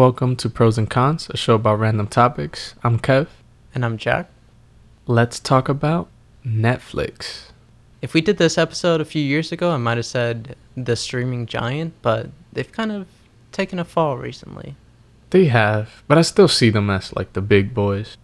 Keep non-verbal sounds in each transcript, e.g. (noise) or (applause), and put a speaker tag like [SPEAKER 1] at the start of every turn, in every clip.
[SPEAKER 1] Welcome to Pros and Cons, a show about random topics. I'm Kev.
[SPEAKER 2] And I'm Jack.
[SPEAKER 1] Let's talk about Netflix.
[SPEAKER 2] If we did this episode a few years ago, I might have said the streaming giant, but they've kind of taken a fall recently.
[SPEAKER 1] They have, but I still see them as like the big boys.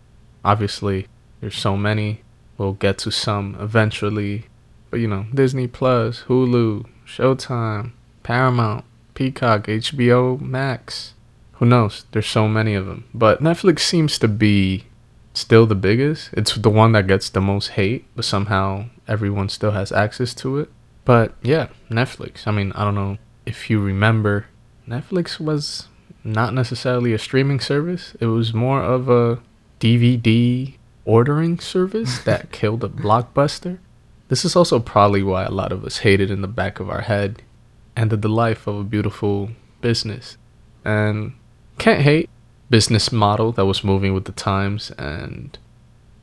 [SPEAKER 1] Obviously, there's so many. We'll get to some eventually. But you know, Disney Plus, Hulu, Showtime, Paramount, Peacock, HBO Max. Who knows? There's so many of them. But Netflix seems to be still the biggest. It's the one that gets the most hate, but somehow everyone still has access to it. But yeah, Netflix. I mean, I don't know if you remember, Netflix was not necessarily a streaming service. It was more of a DVD ordering service (laughs) that killed a blockbuster. This is also probably why a lot of us hate it in the back of our head and the life of a beautiful business. And can't hate business model that was moving with the times and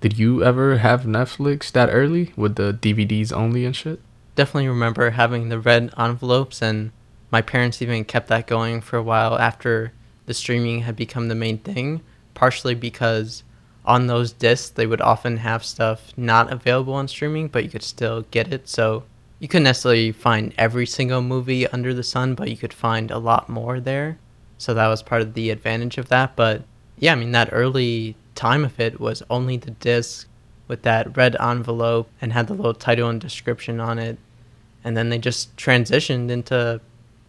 [SPEAKER 1] did you ever have Netflix that early with the DVDs only and shit?
[SPEAKER 2] Definitely remember having the red envelopes and my parents even kept that going for a while after the streaming had become the main thing, partially because on those discs they would often have stuff not available on streaming, but you could still get it. So you couldn't necessarily find every single movie under the sun, but you could find a lot more there. So that was part of the advantage of that. But yeah, I mean, that early time of it was only the disc with that red envelope and had the little title and description on it. And then they just transitioned into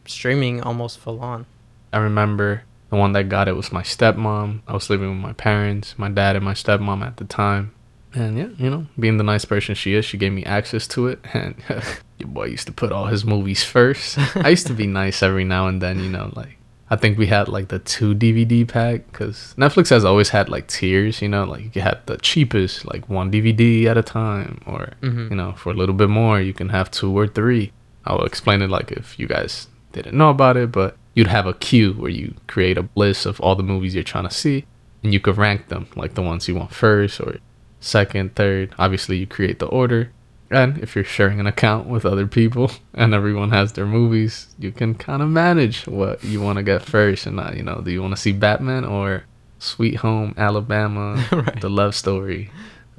[SPEAKER 2] streaming almost full on.
[SPEAKER 1] I remember the one that got it was my stepmom. I was living with my parents, my dad and my stepmom at the time. And yeah, you know, being the nice person she is, she gave me access to it. (laughs) And (laughs) your boy used to put all his movies first. (laughs) I used to be nice every now and then, you know, like I think we had like the two DVD pack because Netflix has always had like tiers, you know, like you had the cheapest, like one DVD at a time, or mm-hmm. you know, for a little bit more, you can have two or three. I'll explain it like if you guys didn't know about it, but you'd have a queue where you create a list of all the movies you're trying to see and you could rank them like the ones you want first or second, third. Obviously, you create the order. And if you're sharing an account with other people (laughs) and everyone has their movies, you can kind of manage what you want to get first. And, not, you know, do you want to see Batman or Sweet Home Alabama, (laughs) right. the love story,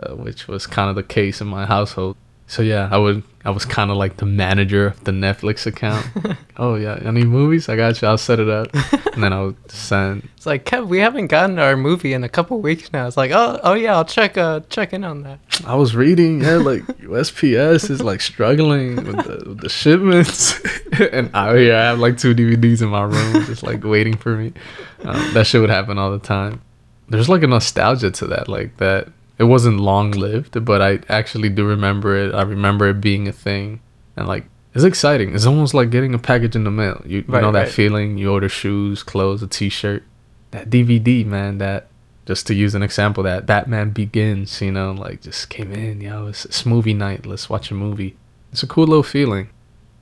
[SPEAKER 1] uh, which was kind of the case in my household. So yeah, I would I was kind of like the manager of the Netflix account. (laughs) oh yeah, any movies? I got you. I'll set it up, and then I'll send. (laughs)
[SPEAKER 2] It's like Kev, we haven't gotten our movie in a couple weeks now. It's like, oh oh yeah, I'll check uh check in on that.
[SPEAKER 1] I was reading, yeah, like USPS is like struggling with the, with the shipments, (laughs) and out here I have like two DVDs in my room just like waiting for me. Um, that shit would happen all the time. There's like a nostalgia to that, like that it wasn't long lived, but I actually do remember it. I remember it being a thing, and like it's exciting. It's almost like getting a package in the mail. You, you right, know that right. feeling. You order shoes, clothes, a T-shirt, that DVD, man. That just to use an example, that Batman Begins. You know, like just came in. Yo, it's, it's movie night. Let's watch a movie. It's a cool little feeling.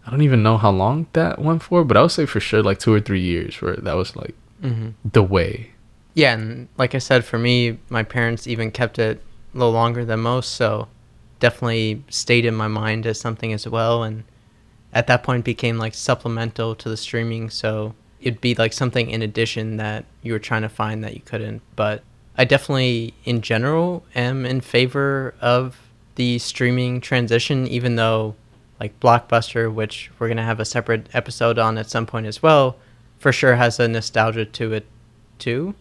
[SPEAKER 1] I don't even know how long that went for, but I would say for sure like two or three years where that was like mm-hmm. the way
[SPEAKER 2] yeah, and like I said, for me, my parents even kept it a little longer than most, so definitely stayed in my mind as something as well. And at that point, became like supplemental to the streaming, so it'd be like something in addition that you were trying to find that you couldn't. But I definitely, in general, am in favor of the streaming transition, even though like Blockbuster, which we're gonna have a separate episode on at some point as well, for sure has a nostalgia to it too.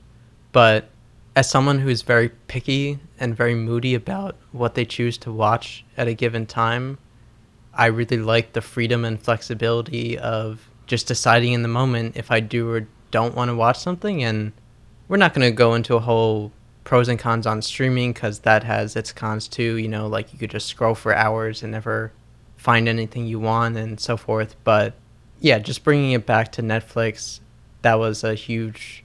[SPEAKER 2] But as someone who's very picky and very moody about what they choose to watch at a given time, I really like the freedom and flexibility of just deciding in the moment if I do or don't want to watch something. And we're not going to go into a whole pros and cons on streaming because that has its cons too. You know, like you could just scroll for hours and never find anything you want and so forth. But yeah, just bringing it back to Netflix, that was a huge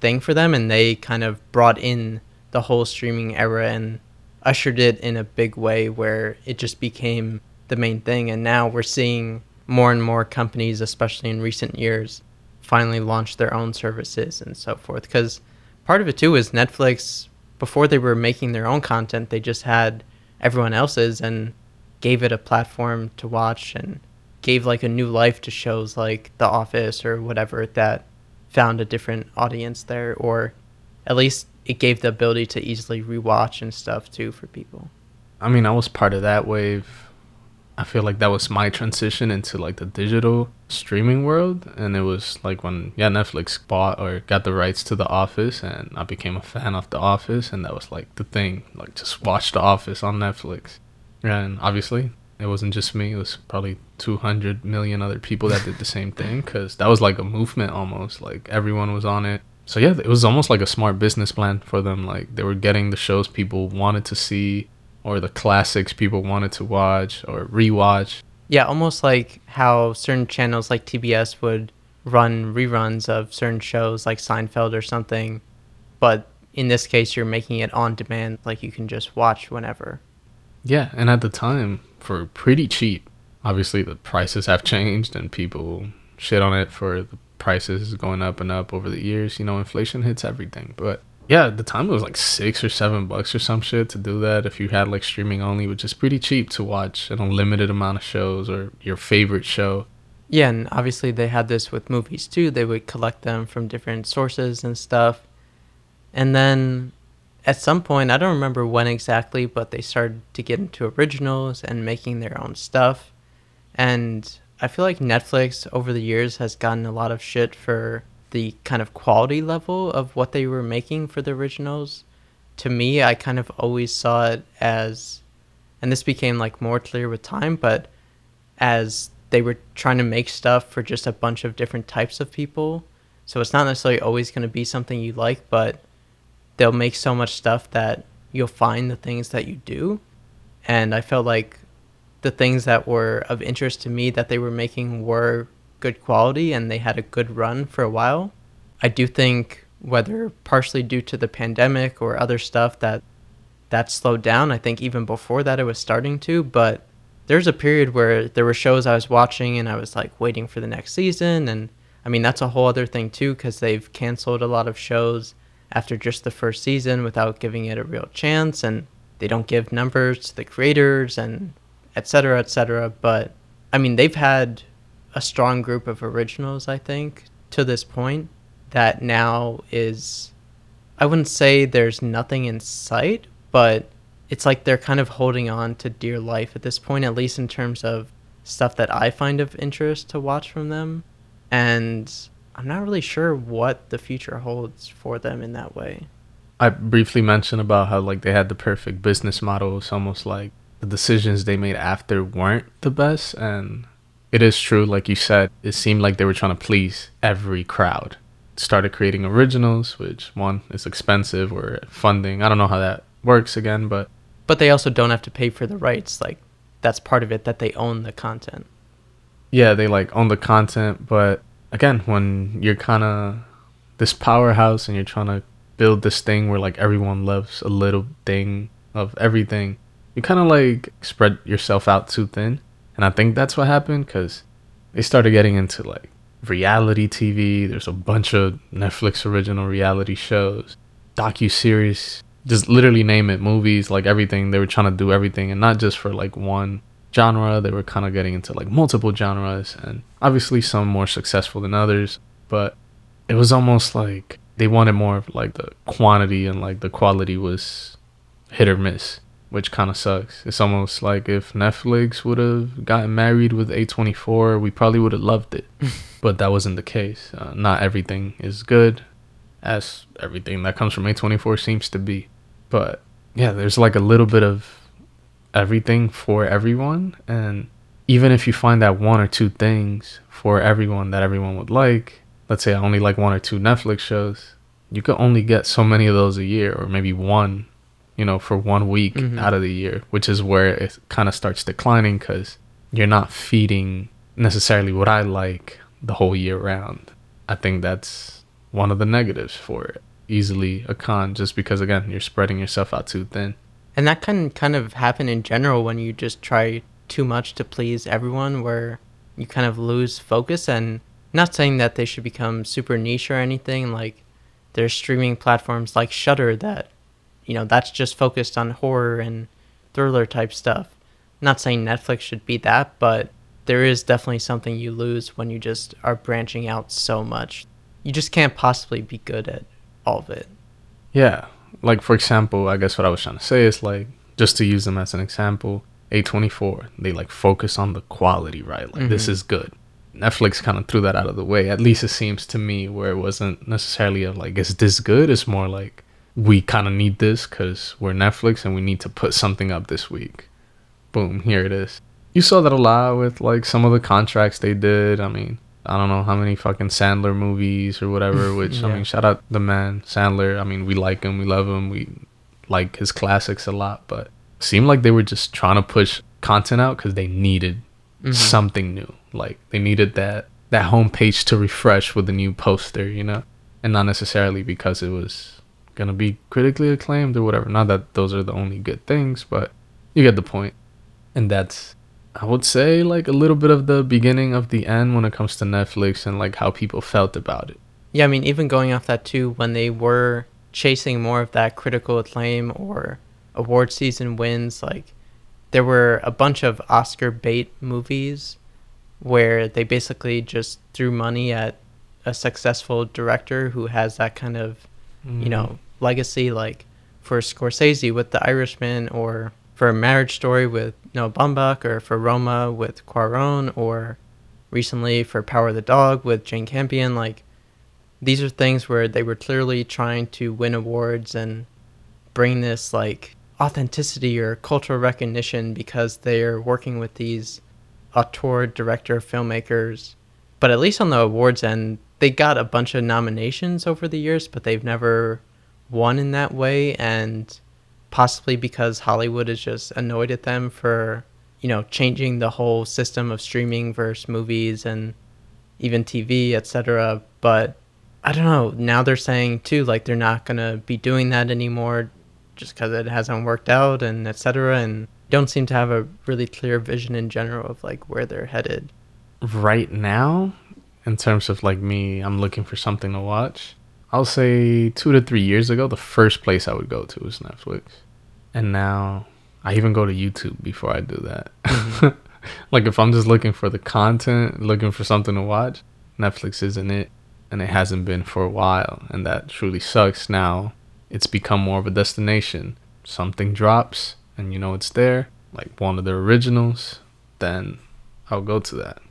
[SPEAKER 2] thing for them, and they kind of brought in the whole streaming era and ushered it in a big way where it just became the main thing. And now we're seeing more and more companies, especially in recent years, finally launch their own services and so forth. Because part of it too is Netflix, before they were making their own content, they just had everyone else's and gave it a platform to watch and gave like a new life to shows like The Office or whatever that found a different audience there, or at least it gave the ability to easily rewatch and stuff too for people.
[SPEAKER 1] I mean, I was part of that wave. I feel like that was my transition into like the digital streaming world, and it was like when yeah Netflix bought or got the rights to The Office, and I became a fan of The Office, and that was like the thing, like just watch The Office on Netflix, and obviously it wasn't just me; it was probably 200 million other people that did the same thing, because that was like a movement almost, like everyone was on it. So yeah, it was almost like a smart business plan for them. Like they were getting the shows people wanted to see or the classics people wanted to watch or rewatch.
[SPEAKER 2] Yeah, almost like how certain channels like TBS would run reruns of certain shows like Seinfeld or something, but in this case you're making it on demand like you can just watch whenever.
[SPEAKER 1] Yeah, and at the time for pretty cheap. Obviously the prices have changed and people shit on it for the prices going up and up over the years. You know, inflation hits everything. But yeah, at the time it was like six or seven bucks or some shit to do that if you had like streaming only, which is pretty cheap to watch an unlimited amount of shows or your favorite show.
[SPEAKER 2] Yeah, and obviously they had this with movies too. They would collect them from different sources and stuff. And then at some point, I don't remember when exactly, but they started to get into originals and making their own stuff. And I feel like Netflix over the years has gotten a lot of shit for the kind of quality level of what they were making for the originals. To me, I kind of always saw it as, and this became like more clear with time, but as they were trying to make stuff for just a bunch of different types of people. So it's not necessarily always going to be something you like, but they'll make so much stuff that you'll find the things that you do. And I felt like the things that were of interest to me that they were making were good quality and they had a good run for a while. I do think whether partially due to the pandemic or other stuff that that slowed down. I think even before that it was starting to, but there's a period where there were shows I was watching and I was like waiting for the next season and I mean that's a whole other thing too cuz they've canceled a lot of shows after just the first season without giving it a real chance and they don't give numbers to the creators and etc etc but I mean they've had a strong group of originals, I think, to this point that now is I wouldn't say there's nothing in sight, but it's like they're kind of holding on to dear life at this point, at least in terms of stuff that I find of interest to watch from them. And I'm not really sure what the future holds for them in that way.
[SPEAKER 1] I briefly mentioned about how like they had the perfect business model. It's almost like the decisions they made after weren't the best and it is true, like you said, it seemed like they were trying to please every crowd. Started creating originals, which one is expensive or funding. I don't know how that works again, but
[SPEAKER 2] but they also don't have to pay for the rights. Like that's part of it that they own the content.
[SPEAKER 1] Yeah, they like own the content, but again, when you're kind of this powerhouse and you're trying to build this thing where like everyone loves a little thing of everything, you kind of like spread yourself out too thin and I think that's what happened because they started getting into like reality TV. There's a bunch of Netflix original reality shows, docu series, just literally name it, movies, like everything. They were trying to do everything, and not just for like one genre. They were kind of getting into like multiple genres, and obviously some more successful than others. But it was almost like they wanted more of like the quantity, and like the quality was hit or miss which kind of sucks. It's almost like if Netflix would have gotten married with A24, we probably would have loved it. (laughs) but that wasn't the case. Uh, not everything is good, as everything that comes from A24 seems to be. But yeah, there's like a little bit of everything for everyone. And even if you find that one or two things for everyone that everyone would like, let's say I only like one or two Netflix shows, you could only get so many of those a year, or maybe one you know, for one week mm-hmm. out of the year, which is where it kind of starts declining because you're not feeding necessarily what I like the whole year round. I think that's one of the negatives for it. Easily a con, just because again you're spreading yourself out too thin.
[SPEAKER 2] And that can kind of happen in general when you just try too much to please everyone, where you kind of lose focus. And not saying that they should become super niche or anything. Like there's streaming platforms like Shudder that you know that's just focused on horror and thriller type stuff. not saying Netflix should be that, but there is definitely something you lose when you just are branching out so much. you just can't possibly be good at all of it.
[SPEAKER 1] Yeah. Like for example, I guess what I was trying to say is like just to use them as an example, A24, they like focus on the quality, right? Like this
[SPEAKER 2] Mhm.
[SPEAKER 1] is good. Netflix kind of threw that out of the way. At least it seems to me where it wasn't necessarily of like is this good? It's more like we kind of need this cuz we're Netflix and we need to put something up this week. Boom, here it is. You saw that a lot with like some of the contracts they did. I mean, I don't know how many fucking Sandler movies or whatever. (laughs) Which I mean, shout out the man Sandler. I mean, we like him, we love him, we like his classics a lot. But it seemed like they were just trying to push content out because they needed
[SPEAKER 2] Mhm.
[SPEAKER 1] something new. Like they needed that that homepage to refresh with a new poster, you know, and not necessarily because it was gonna be critically acclaimed or whatever. Not that those are the only good things, but you get the point. And that's I would say like a little bit of the beginning of the end when it comes to Netflix and like how people felt about it.
[SPEAKER 2] Yeah, I mean, even going off that too, when they were chasing more of that critical acclaim or award season wins, like there were a bunch of Oscar bait movies where they basically just threw money at a successful director who has that kind of, you mm-hmm. know, legacy, like for Scorsese with The Irishman or for a marriage story with Noah Baumbach or for Roma with Cuarón or recently for Power of the Dog with Jane Campion, like these are things where they were clearly trying to win awards and bring this like authenticity or cultural recognition because they're working with these auteur director filmmakers. But at least on the awards end they got a bunch of nominations over the years but they've never won in that way. And possibly because hollywood is just annoyed at them for you know changing the whole system of streaming versus movies and even tv etc but I don't know. Now they're saying too, like they're not gonna be doing that anymore, just because it hasn't worked out and etc. And don't seem to have a really clear vision in general of like where they're headed.
[SPEAKER 1] right now, in terms of like me, I'm looking for something to watch. I'll say two to three years ago, the first place I would go to was Netflix, and now I even go to YouTube before I do that. Mm-hmm. (laughs) like if I'm just looking for the content, looking for something to watch, Netflix isn't it, and it hasn't been for a while, and that truly sucks. Now it's become more of a destination. Something drops, and you know it's there, like one of the originals, then I'll go to that.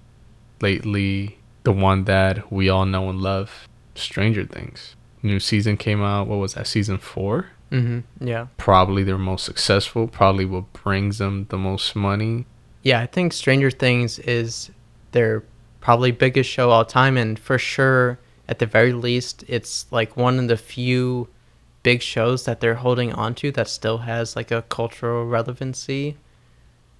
[SPEAKER 1] Lately, the one that we all know and love, Stranger Things. New season came out. What was that? Season four.
[SPEAKER 2] Mm-hmm. Yeah.
[SPEAKER 1] Probably their most successful. Probably what brings them the most money.
[SPEAKER 2] Yeah, I think Stranger Things is their probably biggest show all time, and for sure, at the very least, it's like one of the few big shows that they're holding on to that still has like a cultural relevancy.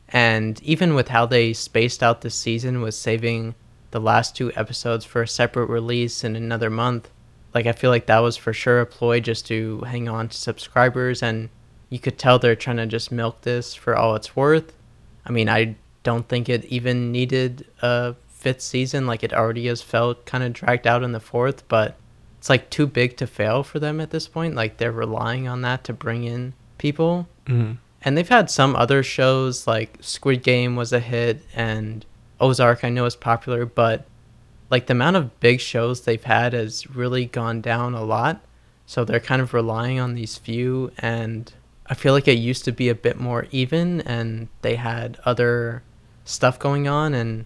[SPEAKER 2] And even with how they spaced out the season with saving the last two episodes for a separate release in another month, like I feel like that was for sure a ploy just to hang on to subscribers and you could tell they're trying to just milk this for all it's worth. I mean, I don't think it even needed a fifth season. Like it already has felt kind of dragged out in the fourth, but it's like too big to fail for them at this point. Like they're relying on that to bring in people.
[SPEAKER 1] Mm-hmm.
[SPEAKER 2] And they've had some other shows like Squid Game was a hit and Ozark I know is popular, but like the amount of big shows they've had has really gone down a lot. So they're kind of relying on these few and I feel like it used to be a bit more even and they had other stuff going on and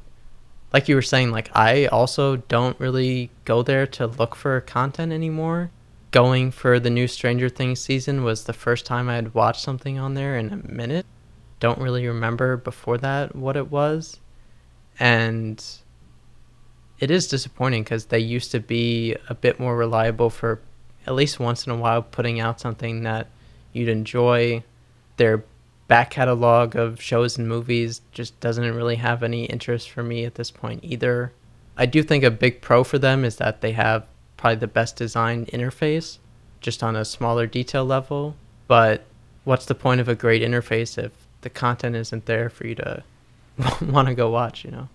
[SPEAKER 2] like you were saying like I also don't really go there to look for content anymore. Going for the new Stranger Things season was the first time I had watched something on there in a minute. Don't really remember before that what it was. And it is disappointing because they used to be a bit more reliable for at least once in a while putting out something that you'd enjoy. Their back catalog of shows and movies just doesn't really have any interest for me at this point either. I do think a big pro for them is that they have probably the best designed interface, just on a smaller detail level. But what's the point of a great interface if the content isn't there for you to (laughs) want to go watch, you know?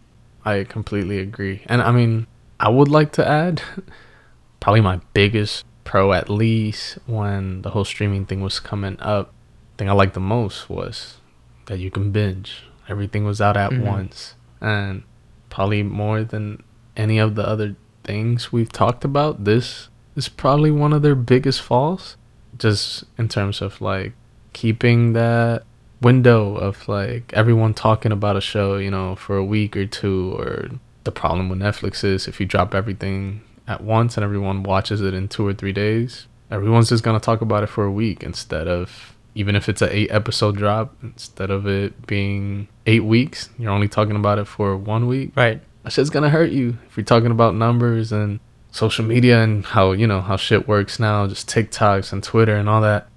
[SPEAKER 1] I completely agree. And I mean, I would like to add (laughs) probably my biggest pro, at least when the whole streaming thing was coming up, thing I liked the most was that you can binge. Everything was out at
[SPEAKER 2] Mhm.
[SPEAKER 1] once. And probably more than any of the other things we've talked about, this is probably one of their biggest falls. Just in terms of like keeping that window of like everyone talking about a show, you know, for a week or two, or the problem with Netflix is if you drop everything at once and everyone watches it in two or three days, everyone's just gonna talk about it for a week instead of even if it's an eight episode drop, instead of it being eight weeks, you're only talking about it for one week.
[SPEAKER 2] Right.
[SPEAKER 1] That shit's gonna hurt you if you're talking about numbers and social media and how you know how shit works now, just TikToks and Twitter and all that.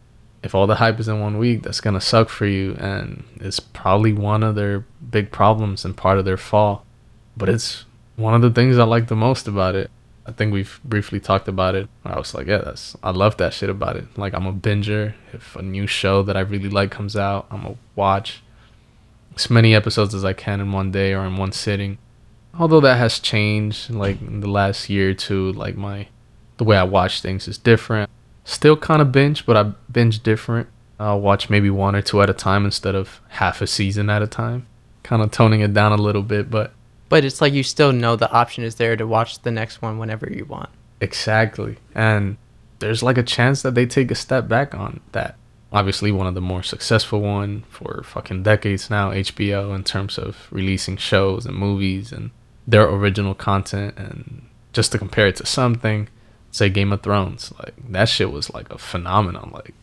[SPEAKER 1] If all the hype is in one week, that's gonna suck for you, and it's probably one of their big problems and part of their fall. But it's one of the things I like the most about it. I think we've briefly talked about it. I was like, yeah, that's I love that shit about it. Like I'm a binger. If a new show that I really like comes out, I'm gonna watch as many episodes as I can in one day or in one sitting. Although that has changed like in the last year or two, like my the way I watch things is different. Still kind of binge, but I binge different. I'll watch maybe one or two at a time instead of half a season at a time. Kind of toning it down a little bit, but
[SPEAKER 2] But it's like you still know the option is there to watch the next one whenever you want.
[SPEAKER 1] Exactly. And there's like a chance that they take a step back on that. Obviously, one of the more successful one for fucking decades now, HBO, in terms of releasing shows and movies and their original content. And just to compare it to something, say Game of Thrones, like that shit was like a phenomenon, like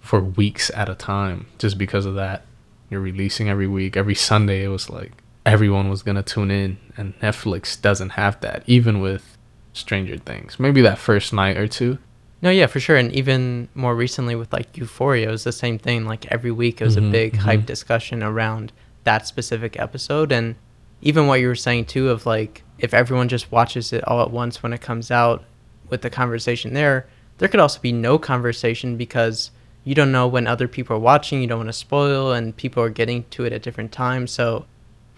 [SPEAKER 1] for weeks at a time, just because of that. You're releasing every week, every Sunday. It was like everyone was gonna tune in, and Netflix doesn't have that, even with Stranger Things. Maybe that first night or two.
[SPEAKER 2] No, yeah, for sure. And even more recently with like Euphoria, it was the same thing. Like every week, it was
[SPEAKER 1] Mhm,
[SPEAKER 2] a big
[SPEAKER 1] mhm.
[SPEAKER 2] hype discussion around that specific episode. And even what you were saying too, of like if everyone just watches it all at once when it comes out with the conversation there, there could also be no conversation because you don't know when other people are watching, you don't want to spoil, and people are getting to it at different times. So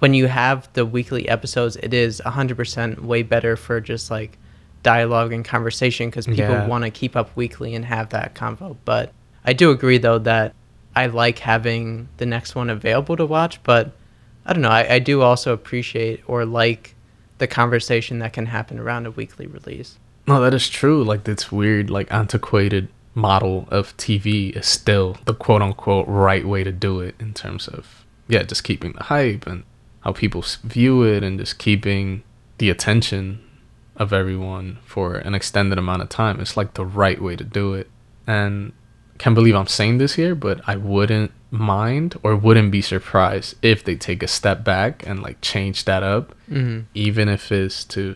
[SPEAKER 2] when you have the weekly episodes, it is 100% way better for just like dialogue and conversation because people
[SPEAKER 1] Yeah.
[SPEAKER 2] want to keep up weekly and have that convo. But I do agree though that I like having the next one available to watch, but I don't know. I, I do also appreciate or like the conversation that can happen around a weekly release.
[SPEAKER 1] No, that is true. Like this weird, like antiquated model of TV is still the quote unquote right way to do it in terms of yeah, just keeping the hype and how people view it and just keeping the attention of everyone for an extended amount of time. It's like the right way to do it. And I can't believe I'm saying this here, but I wouldn't mind or wouldn't be surprised if they take a step back and like change that up
[SPEAKER 2] Mm-hmm.
[SPEAKER 1] even if it's to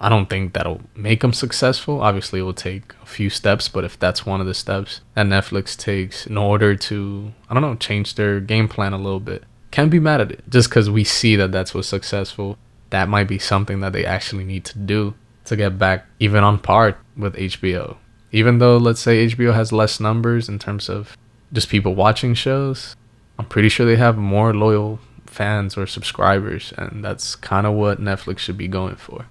[SPEAKER 1] i don't think that'll make them successful. Obviously it will take a few steps but if that's one of the steps that netflix takes in order to i don't know change their game plan a little bit can't be mad at it. Just because we see that that's what's successful that might be something that they actually need to do to get back even on par with hbo even though let's say hbo has less numbers in terms of just people watching shows i'm pretty sure they have more loyal fans or subscribers and that's kind of what netflix should be going for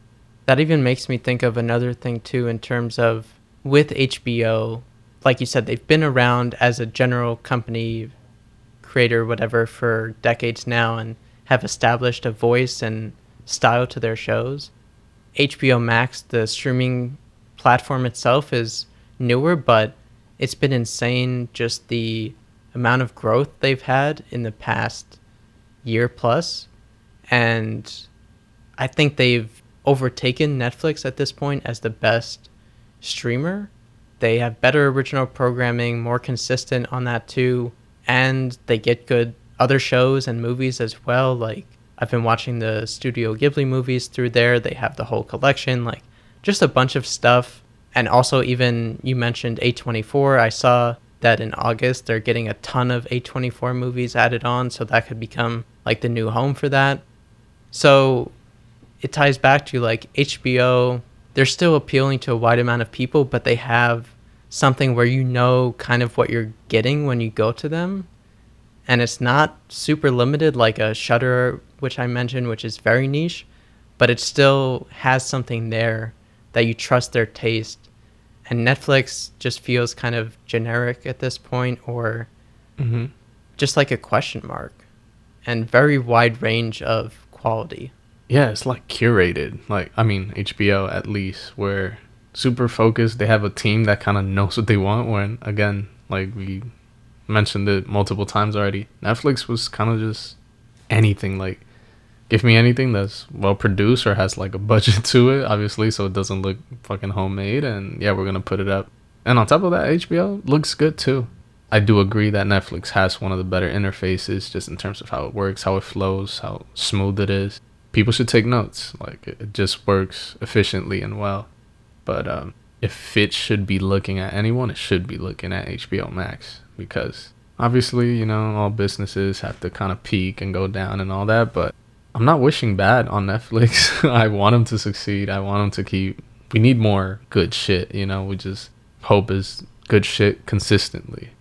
[SPEAKER 2] That even makes me think of another thing too in terms of with HBO, like you said, they've been around as a general company, creator, whatever, for decades now and have established a voice and style to their shows. HBO Max, the streaming platform itself, is newer, but it's been insane just the amount of growth they've had in the past year plus. And I think they've overtaken Netflix at this point as the best streamer. They have better original programming, more consistent on that too, and they get good other shows and movies as well. Like I've been watching the Studio Ghibli movies through there. They have the whole collection, like just a bunch of stuff. And also even you mentioned A24. I saw that in August they're getting a ton of A24 movies added on, so that could become like the new home for that. So it ties back to like HBO, they're still appealing to a wide amount of people, but they have something where you know kind of what you're getting when you go to them. And it's not super limited like a Shudder, which I mentioned, which is very niche, but it still has something there that you trust their taste. And Netflix just feels kind of generic at this point or
[SPEAKER 1] mm-hmm.
[SPEAKER 2] just like a question mark and very wide range of quality.
[SPEAKER 1] Yeah, it's like curated. Like I mean, HBO at least where super focused. They have a team that kind of knows what they want. When again, like we mentioned it multiple times already, Netflix was kind of just anything. Like give me anything that's well produced or has like a budget (laughs) to it, obviously, so it doesn't look fucking homemade. And yeah, we're gonna put it up. And on top of that, HBO looks good too. I do agree that Netflix has one of the better interfaces just in terms of how it works, how it flows, how smooth it is. People should take notes. Like it just works efficiently and well. But um, if it should be looking at anyone, it should be looking at HBO Max because obviously, you know, all businesses have to kind of peak and go down and all that. But I'm not wishing bad on Netflix. (laughs) I want them to succeed. I want them to keep. We need more good shit, you know. We just hope is good shit consistently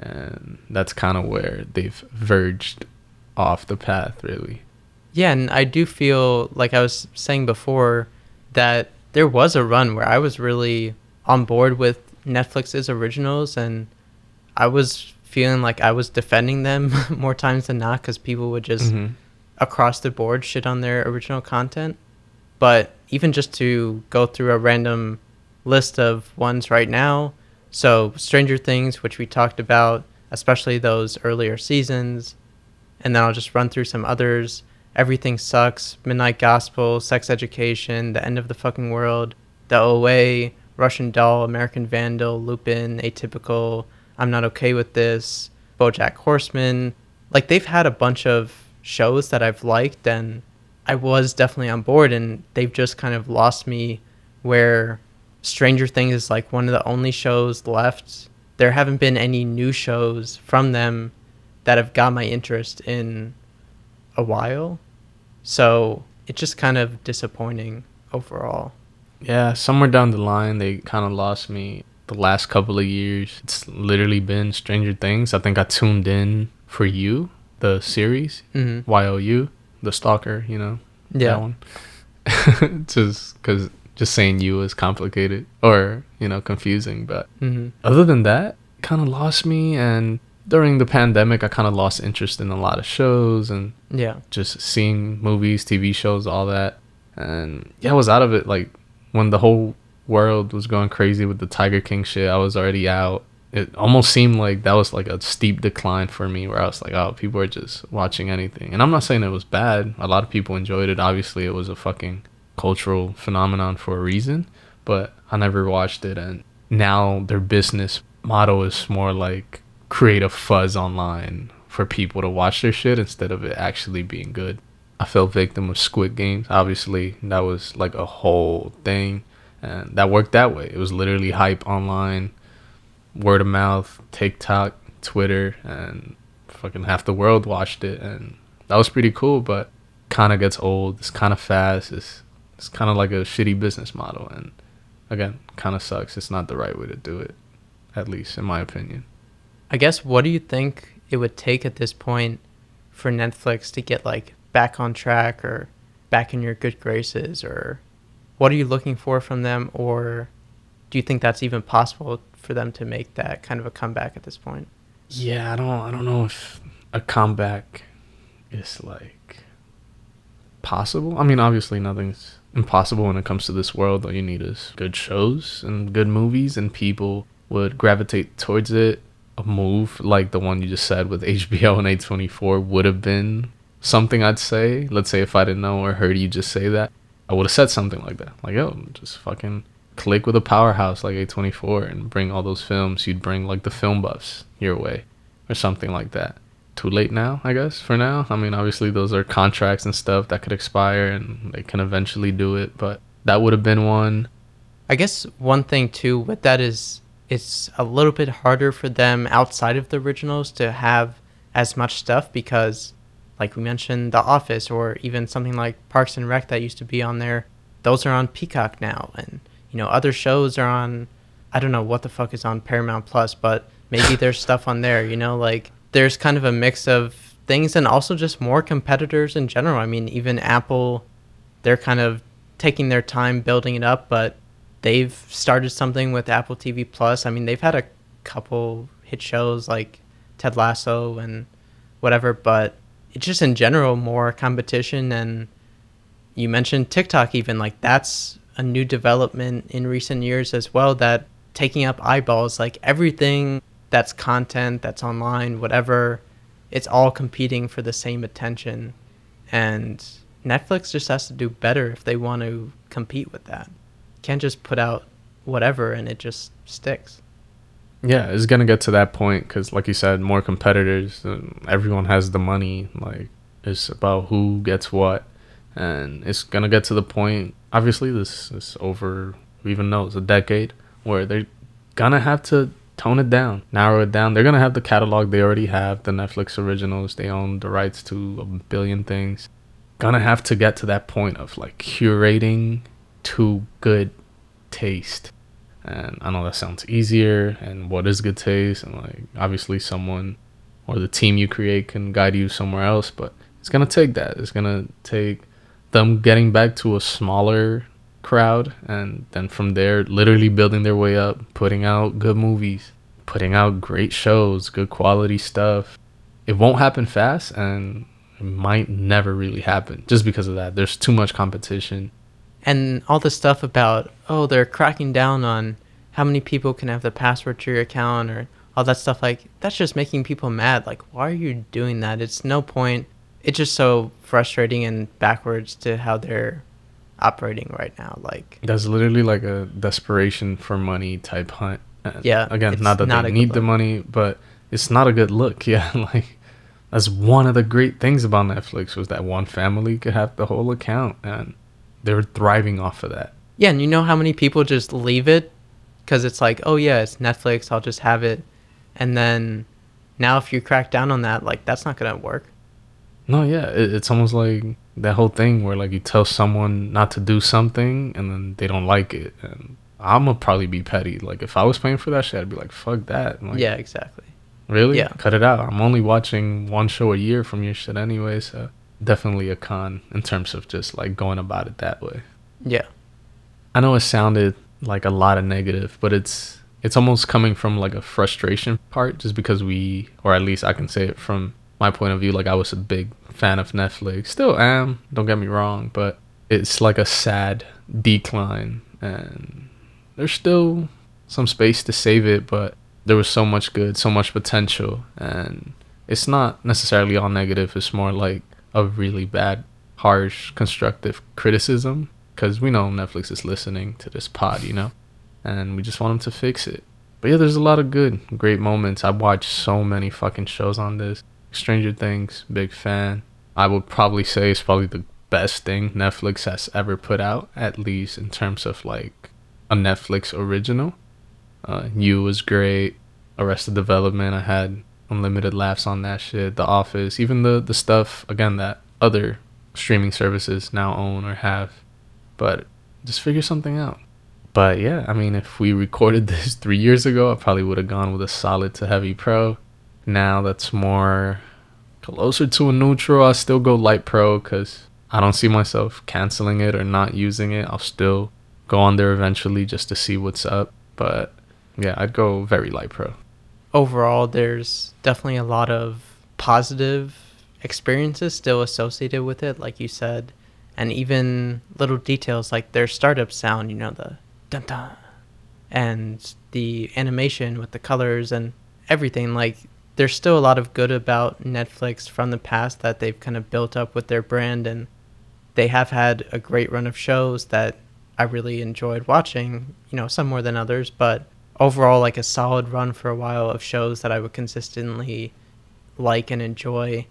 [SPEAKER 1] and that's kind of where they've verged off the path really
[SPEAKER 2] yeah and i do feel like i was saying before that there was a run where i was really on board with netflix's originals and i was feeling like i was defending them (laughs) more times than not because people would just mm-hmm. across the board shit on their original content but even just to go through a random list of ones right now so, Stranger Things, which we talked about, especially those earlier seasons, and then I'll just run through some others. Everything Sucks, Midnight Gospel, Sex Education, The End of the Fucking World, The OA, Russian Doll, American Vandal, Lupin, Atypical, I'm Not Okay with This, Bojack Horseman. Like, they've had a bunch of shows that I've liked, and I was definitely on board, and they've just kind of lost me where Stranger Things is like one of the only shows left. There haven't been any new shows from them that have got my interest in a while. So it's just kind of disappointing overall.
[SPEAKER 1] Yeah, somewhere down the line, they kind of lost me the last couple of years. It's literally been Stranger Things. I think I tuned in for you, the series, mm-hmm. YOU, the stalker, you know,
[SPEAKER 2] yeah. that one. (laughs)
[SPEAKER 1] just because just saying you is complicated or you know confusing but mm-hmm. other than that kind of lost me and during the pandemic i kind of lost interest in a lot of shows and
[SPEAKER 2] yeah.
[SPEAKER 1] just seeing movies tv shows all that. And yeah i was out of it like when the whole world was going crazy with the tiger king shit i was already out. It almost seemed like that was like a steep decline for me where i was like oh people are just watching anything. And i'm not saying it was bad. A lot of people enjoyed it. Obviously it was a fucking cultural phenomenon for a reason, but I never watched it. And now their business model is more like create a fuzz online for people to watch their shit instead of it actually being good. I fell victim of Squid Games. Obviously, that was like a whole thing, and that worked that way. It was literally hype online, word of mouth, TikTok, Twitter, and fucking half the world watched it, and that was pretty cool. But kind of gets old. It's kind of fast. It's it's kind of like a shitty business model and again kind of sucks it's not the right way to do it at least in my opinion
[SPEAKER 2] i guess what do you think it would take at this point for netflix to get like back on track or back in your good graces or what are you looking for from them or do you think that's even possible for them to make that kind of a comeback at this point
[SPEAKER 1] yeah i don't i don't know if a comeback is like possible i mean obviously nothing's impossible when it comes to this world. All you need is good shows and good movies, and people would gravitate towards it. A move like the one you just said with HBO and A24 would have been something I'd say. Let's say if I didn't know or heard you just say that, I would have said something like that. Like, oh, just fucking click with a powerhouse like A24 and bring all those films. You'd bring like the film buffs your way or something like that too late now, I guess, for now. I mean, obviously, those are contracts and stuff that could expire and they can eventually do it, but that would have been one.
[SPEAKER 2] I guess one thing, too, with that is it's a little bit harder for them outside of the originals to have as much stuff because, like we mentioned, The Office or even something like Parks and Rec that used to be on there, those are on Peacock now. And, you know, other shows are on, I don't know what the fuck is on Paramount Plus, but maybe there's (laughs) stuff on there, you know, like there's kind of a mix of things and also just more competitors in general. I mean, even Apple, they're kind of taking their time building it up, but they've started something with Apple TV Plus. I mean, they've had a couple hit shows like Ted Lasso and whatever, but it's just in general more competition and you mentioned TikTok, even like that's a new development in recent years as well that taking up eyeballs, like everything that's content, that's online, whatever, it's all competing for the same attention. And Netflix just has to do better if they want to compete with that. Can't just put out whatever and it just sticks.
[SPEAKER 1] Yeah, it's gonna get to that point because, like you said, more competitors. Um, everyone has the money. Like it's about who gets what, and it's gonna get to the point. Obviously, this is over. Who even it's a decade, where they're gonna have to tone it down, narrow it down. They're gonna have the catalog they already have, the Netflix originals. They own the rights to a billion things. Gonna have to get to that point of like curating to good taste and I know that sounds easier and what is good taste and like obviously someone or the team you create can guide you somewhere else, but it's gonna take that. It's gonna take them getting back to a smaller crowd and then from there literally building their way up, putting out good movies, putting out great shows, good quality stuff. It won't happen fast and it might never really happen just because of that. There's too much competition
[SPEAKER 2] and all the stuff about oh they're cracking down on how many people can have the password to your account or all that stuff like that's just making people mad. Like why are you doing that? It's no point. It's just so frustrating and backwards to how they're operating right now like
[SPEAKER 1] that's literally like a desperation for money type hunt.
[SPEAKER 2] Uh, yeah
[SPEAKER 1] again not that not they need the money but it's not a good look. (laughs) Yeah like that's one of the great things about netflix was that one family could have the whole account and they're thriving off of that.
[SPEAKER 2] Yeah, and you know how many people just leave it because it's like, oh yeah, it's Netflix, I'll just have it, and then now if you crack down on that, like that's not gonna work.
[SPEAKER 1] No, yeah, it, it's almost like that whole thing where like you tell someone not to do something and then they don't like it, and I'm gonna probably be petty. Like if I was paying for that shit, I'd be like, fuck that. Like,
[SPEAKER 2] yeah, exactly.
[SPEAKER 1] Really? Yeah. Cut it out. I'm only watching one show a year from your shit anyway, so definitely a con in terms of just like going about it that way.
[SPEAKER 2] Yeah.
[SPEAKER 1] I know it sounded like a lot of negative, but it's it's almost coming from like a frustration part just because we or at least I can say it from my point of view like I was a big fan of Netflix. Still am, don't get me wrong, but it's like a sad decline and there's still some space to save it, but there was so much good, so much potential and it's not necessarily all negative. It's more like a really bad, harsh, constructive criticism because we know Netflix is listening to this pod, you know, and we just want them to fix it. But yeah, there's a lot of good, great moments. I've watched so many fucking shows on this. Stranger Things, big fan. I would probably say it's probably the best thing Netflix has ever put out, at least in terms of like a Netflix original. Uh, you was great. Arrested Development, I had unlimited laughs on that shit. The Office, even the the stuff again that other streaming services now own or have. But just figure something out. But yeah, I mean, if we recorded (laughs) this three years ago, I probably would have gone with a solid to heavy pro. Now that's more closer to a neutral. I still go light pro because I don't see myself canceling it or not using it. I'll still go on there eventually just to see what's up. But yeah, I'd go very light pro
[SPEAKER 2] overall, there's definitely a lot of positive experiences still associated with it, like you said, and even little details like their startup sound, you know, the dun dun, and the animation with the colors and everything. Like, there's still a lot of good about Netflix from the past that they've kind of built up with their brand, and they have had a great run of shows that I really enjoyed watching, you know, some more than others, but overall like a solid run for a while of shows that I would consistently like and enjoy.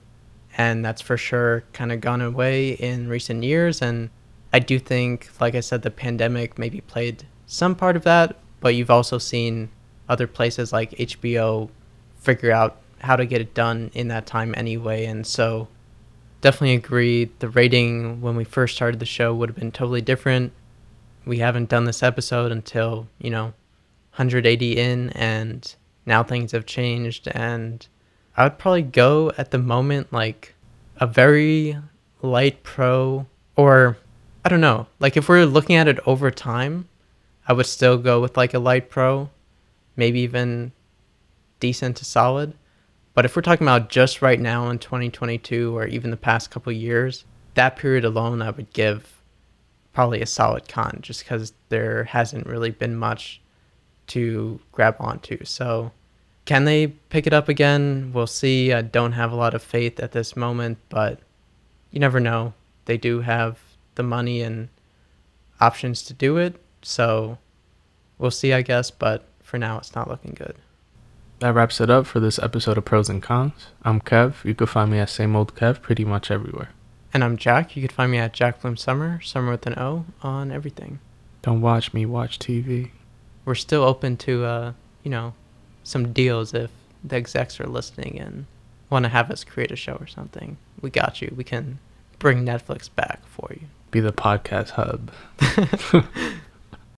[SPEAKER 2] And that's for sure kind of gone away in recent years. And I do think, like I said, the pandemic maybe played some part of that, but you've also seen other places like HBO figure out how to get it done in that time anyway. And so definitely agree the rating when we first started the show would have been totally different. We haven't done this episode until, you know, 180 in and now things have changed and I would probably go at the moment like a very light pro or I don't know. Like if we're looking at it over time, I would still go with like a light pro, maybe even decent to solid. But if we're talking about just right now in 2022 or even the past couple years, that period alone, I would give probably a solid con just because there hasn't really been much to grab onto. So, can they pick it up again? We'll see. I don't have a lot of faith at this moment, but you never know. They do have the money and options to do it. So, we'll see, I guess. But for now, it's not looking good.
[SPEAKER 1] That wraps it up for this episode of Pros and Cons. I'm Kev. You can find me at Same Old Kev pretty much everywhere.
[SPEAKER 2] And I'm Jack. You can find me at Jack Bloom Summer, Summer with an O, on everything.
[SPEAKER 1] Don't watch me, watch TV.
[SPEAKER 2] We're still open to, uh, you know, some deals if the execs are listening and want to have us create a show or something. We got you. We can bring Netflix back for you.
[SPEAKER 1] Be the podcast hub. (laughs) (laughs)